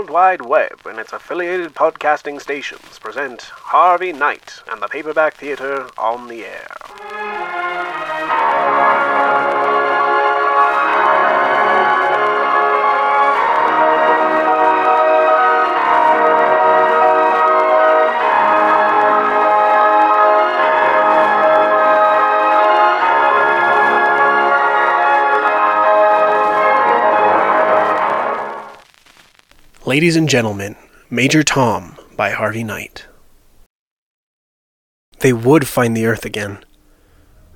World Wide Web and its affiliated podcasting stations present Harvey Knight and the Paperback Theater on the air. Ladies and Gentlemen, Major Tom by Harvey Knight. They would find the Earth again.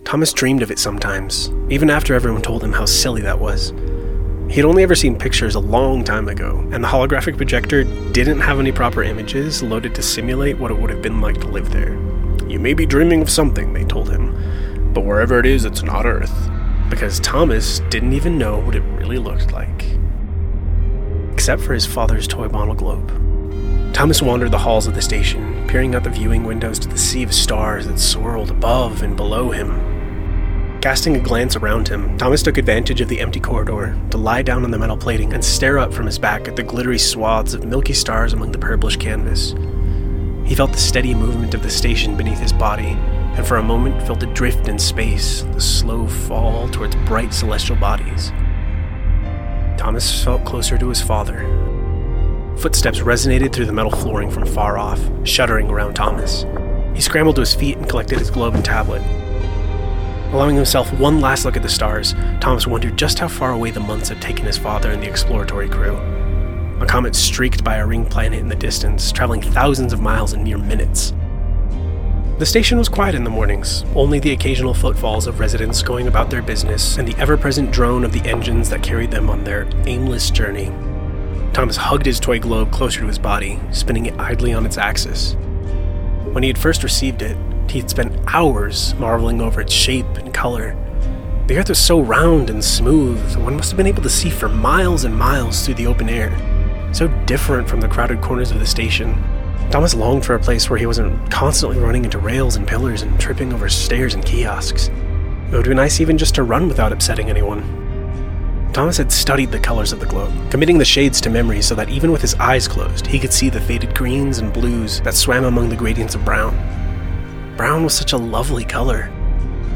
Thomas dreamed of it sometimes, even after everyone told him how silly that was. He had only ever seen pictures a long time ago, and the holographic projector didn't have any proper images loaded to simulate what it would have been like to live there. You may be dreaming of something, they told him, but wherever it is, it's not Earth. Because Thomas didn't even know what it really looked like except for his father's toy model globe. Thomas wandered the halls of the station, peering out the viewing windows to the sea of stars that swirled above and below him. Casting a glance around him, Thomas took advantage of the empty corridor to lie down on the metal plating and stare up from his back at the glittery swaths of milky stars among the purplish canvas. He felt the steady movement of the station beneath his body, and for a moment felt a drift in space, the slow fall towards bright celestial bodies. Thomas felt closer to his father. Footsteps resonated through the metal flooring from far off, shuddering around Thomas. He scrambled to his feet and collected his globe and tablet. Allowing himself one last look at the stars, Thomas wondered just how far away the months had taken his father and the exploratory crew. A comet streaked by a ring planet in the distance, traveling thousands of miles in mere minutes. The station was quiet in the mornings, only the occasional footfalls of residents going about their business and the ever present drone of the engines that carried them on their aimless journey. Thomas hugged his toy globe closer to his body, spinning it idly on its axis. When he had first received it, he had spent hours marveling over its shape and color. The earth was so round and smooth, one must have been able to see for miles and miles through the open air. So different from the crowded corners of the station, Thomas longed for a place where he wasn't constantly running into rails and pillars and tripping over stairs and kiosks. It would be nice even just to run without upsetting anyone. Thomas had studied the colors of the globe, committing the shades to memory so that even with his eyes closed, he could see the faded greens and blues that swam among the gradients of brown. Brown was such a lovely color.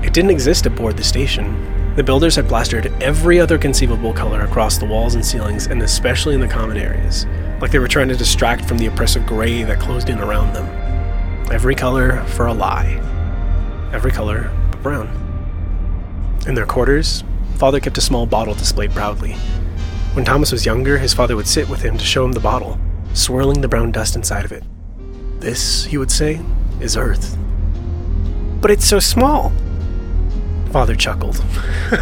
It didn't exist aboard the station. The builders had plastered every other conceivable color across the walls and ceilings, and especially in the common areas like they were trying to distract from the oppressive gray that closed in around them. Every color for a lie. Every color but brown. In their quarters, father kept a small bottle displayed proudly. When Thomas was younger, his father would sit with him to show him the bottle, swirling the brown dust inside of it. This, he would say, is Earth. But it's so small, Father chuckled.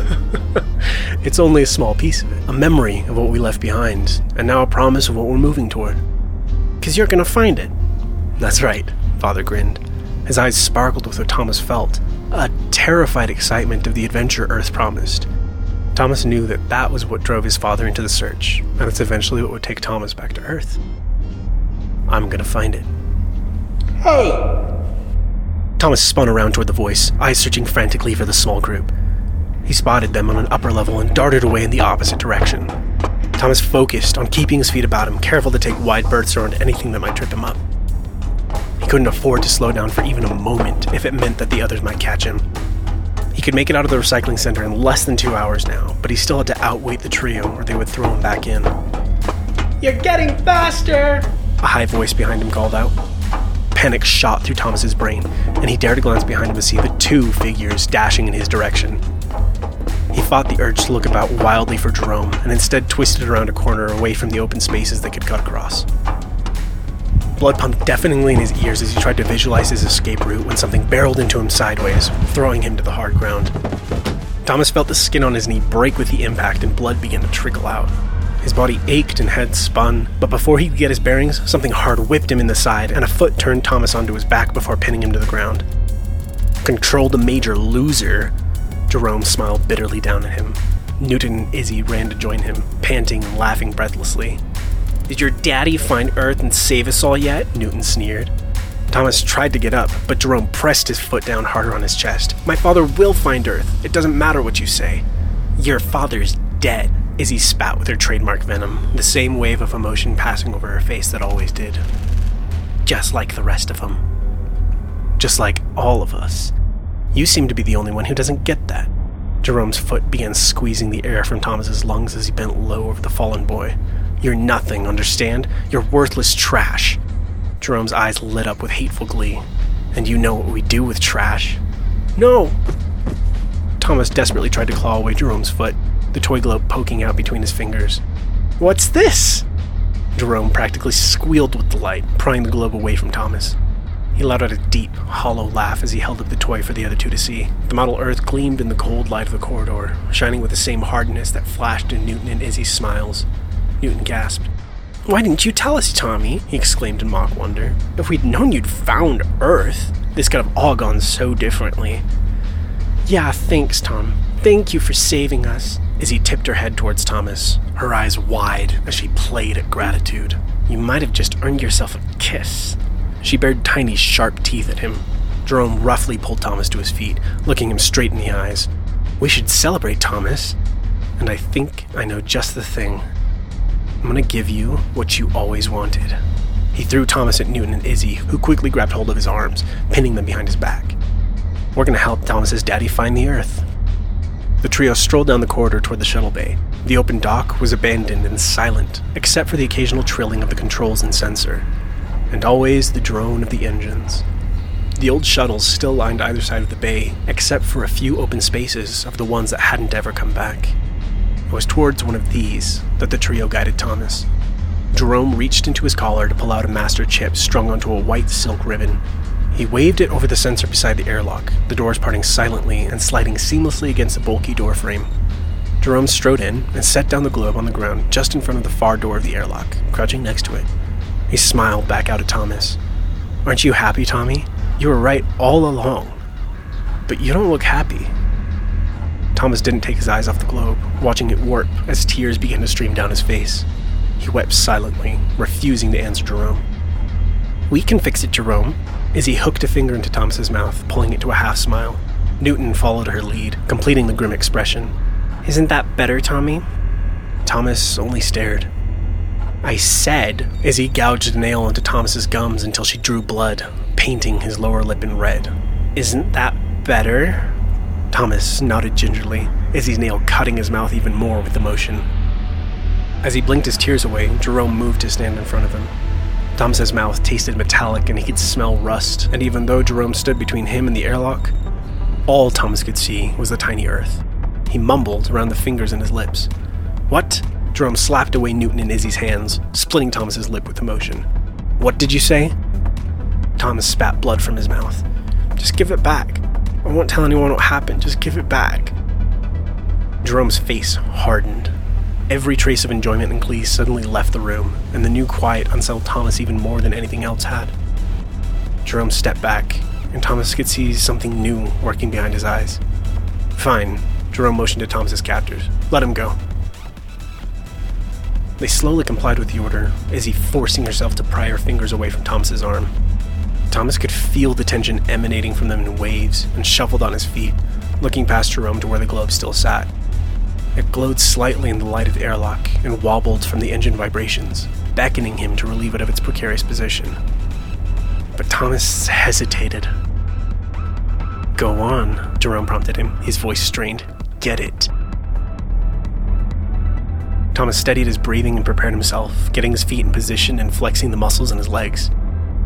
it's only a small piece of it, a memory of what we left behind, and now a promise of what we're moving toward. Because you're going to find it. That's right, Father grinned. His eyes sparkled with what Thomas felt a terrified excitement of the adventure Earth promised. Thomas knew that that was what drove his father into the search, and it's eventually what would take Thomas back to Earth. I'm gonna find it. Hey, Thomas spun around toward the voice, eyes searching frantically for the small group. He spotted them on an upper level and darted away in the opposite direction. Thomas focused on keeping his feet about him, careful to take wide berths around anything that might trip him up. He couldn't afford to slow down for even a moment if it meant that the others might catch him. He could make it out of the recycling center in less than two hours now, but he still had to outwait the trio or they would throw him back in. You're getting faster! A high voice behind him called out. Panic shot through Thomas's brain, and he dared to glance behind him to see the two figures dashing in his direction. He fought the urge to look about wildly for Jerome, and instead twisted around a corner away from the open spaces they could cut across. Blood pumped deafeningly in his ears as he tried to visualize his escape route when something barreled into him sideways, throwing him to the hard ground. Thomas felt the skin on his knee break with the impact and blood began to trickle out. His body ached and head spun, but before he could get his bearings, something hard whipped him in the side, and a foot turned Thomas onto his back before pinning him to the ground. Control the major loser, Jerome smiled bitterly down at him. Newton and Izzy ran to join him, panting and laughing breathlessly. Did your daddy find Earth and save us all yet? Newton sneered. Thomas tried to get up, but Jerome pressed his foot down harder on his chest. My father will find Earth. It doesn't matter what you say. Your father's dead. Izzy spat with her trademark venom, the same wave of emotion passing over her face that always did. Just like the rest of them. Just like all of us. You seem to be the only one who doesn't get that. Jerome's foot began squeezing the air from Thomas's lungs as he bent low over the fallen boy. You're nothing, understand? You're worthless trash. Jerome's eyes lit up with hateful glee. And you know what we do with trash. No! Thomas desperately tried to claw away Jerome's foot, the toy globe poking out between his fingers. What's this? Jerome practically squealed with delight, prying the globe away from Thomas. He let out a deep, hollow laugh as he held up the toy for the other two to see. The model Earth gleamed in the cold light of the corridor, shining with the same hardness that flashed in Newton and Izzy's smiles. Newton gasped. Why didn't you tell us, Tommy? he exclaimed in mock wonder. If we'd known you'd found Earth, this could have all gone so differently. Yeah, thanks, Tom. Thank you for saving us. Izzy tipped her head towards Thomas, her eyes wide as she played at gratitude. You might have just earned yourself a kiss. She bared tiny, sharp teeth at him. Jerome roughly pulled Thomas to his feet, looking him straight in the eyes. We should celebrate, Thomas. And I think I know just the thing. I'm gonna give you what you always wanted. He threw Thomas at Newton and Izzy, who quickly grabbed hold of his arms, pinning them behind his back. We're gonna help Thomas's daddy find the Earth. The trio strolled down the corridor toward the shuttle bay. The open dock was abandoned and silent, except for the occasional trilling of the controls and sensor and always the drone of the engines. The old shuttles still lined either side of the bay, except for a few open spaces of the ones that hadn't ever come back. It was towards one of these that the trio guided Thomas. Jerome reached into his collar to pull out a master chip strung onto a white silk ribbon. He waved it over the sensor beside the airlock, the doors parting silently and sliding seamlessly against the bulky door frame. Jerome strode in and set down the globe on the ground just in front of the far door of the airlock, crouching next to it. He smiled back out at Thomas. Aren't you happy, Tommy? You were right all along. But you don't look happy. Thomas didn't take his eyes off the globe, watching it warp as tears began to stream down his face. He wept silently, refusing to answer Jerome. We can fix it, Jerome. Izzy hooked a finger into Thomas's mouth, pulling it to a half smile. Newton followed her lead, completing the grim expression. Isn't that better, Tommy? Thomas only stared. Izzy said as he gouged a nail into Thomas's gums until she drew blood, painting his lower lip in red. Isn't that better? Thomas nodded gingerly, Izzy's nail cutting his mouth even more with emotion. As he blinked his tears away, Jerome moved to stand in front of him. Thomas's mouth tasted metallic and he could smell rust, and even though Jerome stood between him and the airlock, all Thomas could see was the tiny earth. He mumbled around the fingers in his lips. What? Jerome slapped away Newton and Izzy's hands, splitting Thomas's lip with emotion. What did you say? Thomas spat blood from his mouth. Just give it back. I won't tell anyone what happened. Just give it back. Jerome's face hardened. Every trace of enjoyment and glee suddenly left the room, and the new quiet unsettled Thomas even more than anything else had. Jerome stepped back, and Thomas could see something new working behind his eyes. Fine, Jerome motioned to Thomas's captors. Let him go. They slowly complied with the order, Izzy forcing herself to pry her fingers away from Thomas's arm. Thomas could feel the tension emanating from them in waves and shuffled on his feet, looking past Jerome to where the globe still sat. It glowed slightly in the light of the airlock and wobbled from the engine vibrations, beckoning him to relieve it of its precarious position. But Thomas hesitated. Go on, Jerome prompted him, his voice strained. Get it. Thomas steadied his breathing and prepared himself, getting his feet in position and flexing the muscles in his legs.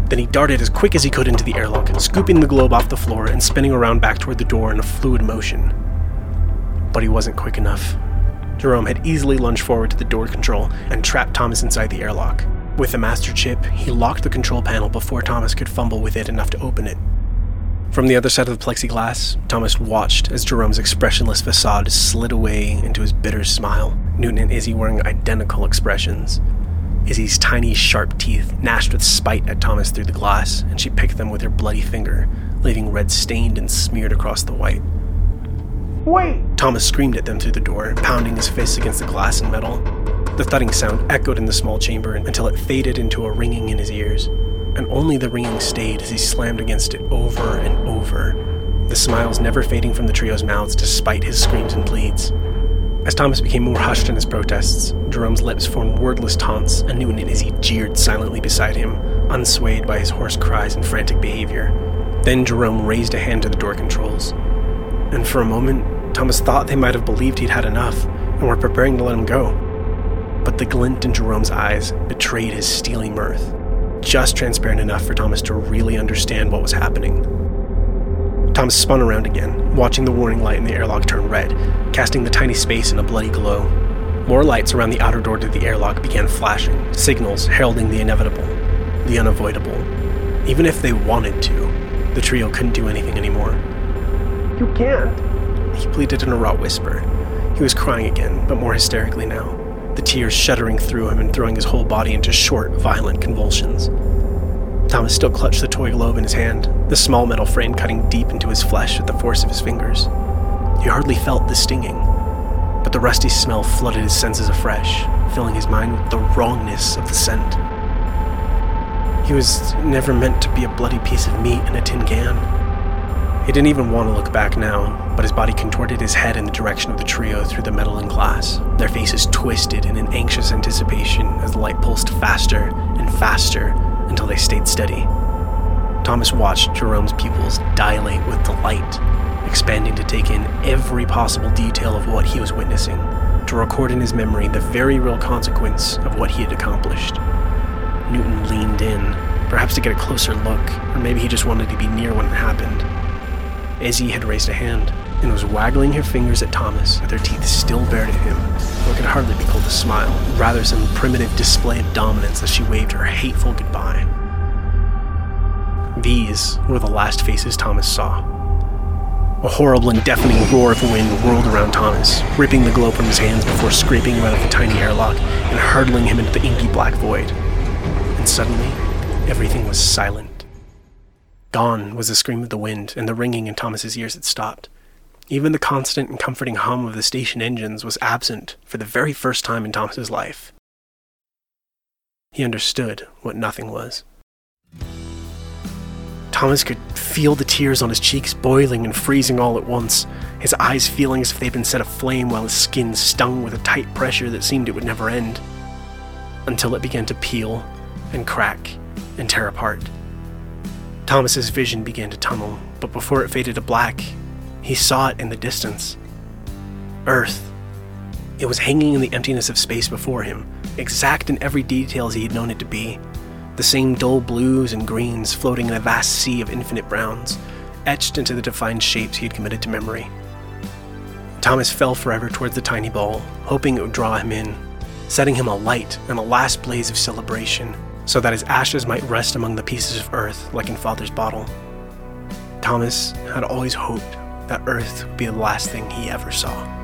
Then he darted as quick as he could into the airlock, scooping the globe off the floor and spinning around back toward the door in a fluid motion. But he wasn't quick enough. Jerome had easily lunged forward to the door control and trapped Thomas inside the airlock. With the master chip, he locked the control panel before Thomas could fumble with it enough to open it. From the other side of the plexiglass, Thomas watched as Jerome's expressionless facade slid away into his bitter smile, Newton and Izzy wearing identical expressions. Izzy's tiny, sharp teeth gnashed with spite at Thomas through the glass, and she picked them with her bloody finger, leaving red stained and smeared across the white. Wait! Thomas screamed at them through the door, pounding his fists against the glass and metal. The thudding sound echoed in the small chamber until it faded into a ringing in his ears and only the ringing stayed as he slammed against it over and over, the smiles never fading from the trio's mouths despite his screams and pleads. As Thomas became more hushed in his protests, Jerome's lips formed wordless taunts, and Newton and Izzy jeered silently beside him, unswayed by his hoarse cries and frantic behavior. Then Jerome raised a hand to the door controls. And for a moment, Thomas thought they might have believed he'd had enough and were preparing to let him go. But the glint in Jerome's eyes betrayed his steely mirth, just transparent enough for Thomas to really understand what was happening. Thomas spun around again, watching the warning light in the airlock turn red, casting the tiny space in a bloody glow. More lights around the outer door to the airlock began flashing, signals heralding the inevitable, the unavoidable. Even if they wanted to, the trio couldn't do anything anymore. You can't. He pleaded in a raw whisper. He was crying again, but more hysterically now, the tears shuddering through him and throwing his whole body into short, violent convulsions. Thomas still clutched the toy globe in his hand, the small metal frame cutting deep into his flesh with the force of his fingers. He hardly felt the stinging, but the rusty smell flooded his senses afresh, filling his mind with the wrongness of the scent. He was never meant to be a bloody piece of meat in a tin can. He didn't even want to look back now, but his body contorted his head in the direction of the trio through the metal and glass, their faces twisted in an anxious anticipation as the light pulsed faster and faster until they stayed steady. Thomas watched Jerome's pupils dilate with delight, expanding to take in every possible detail of what he was witnessing, to record in his memory the very real consequence of what he had accomplished. Newton leaned in, perhaps to get a closer look, or maybe he just wanted to be near when it happened. Izzy had raised a hand and was waggling her fingers at Thomas with her teeth still bared at him, what could hardly be called a smile, rather some primitive display of dominance as she waved her hateful goodbye. These were the last faces Thomas saw. A horrible and deafening roar of wind whirled around Thomas, ripping the globe from his hands before scraping him out of the tiny airlock and hurtling him into the inky black void. And suddenly, everything was silent. Gone was the scream of the wind, and the ringing in Thomas's ears had stopped. Even the constant and comforting hum of the station engines was absent for the very first time in Thomas's life. He understood what nothing was. Thomas could feel the tears on his cheeks boiling and freezing all at once, his eyes feeling as if they'd been set aflame while his skin stung with a tight pressure that seemed it would never end. Until it began to peel and crack and tear apart. Thomas's vision began to tunnel, but before it faded to black, he saw it in the distance. Earth. It was hanging in the emptiness of space before him, exact in every detail as he had known it to be. The same dull blues and greens floating in a vast sea of infinite browns, etched into the defined shapes he had committed to memory. Thomas fell forever towards the tiny ball, hoping it would draw him in, setting him alight in a last blaze of celebration, so that his ashes might rest among the pieces of earth like in Father's bottle. Thomas had always hoped that Earth would be the last thing he ever saw.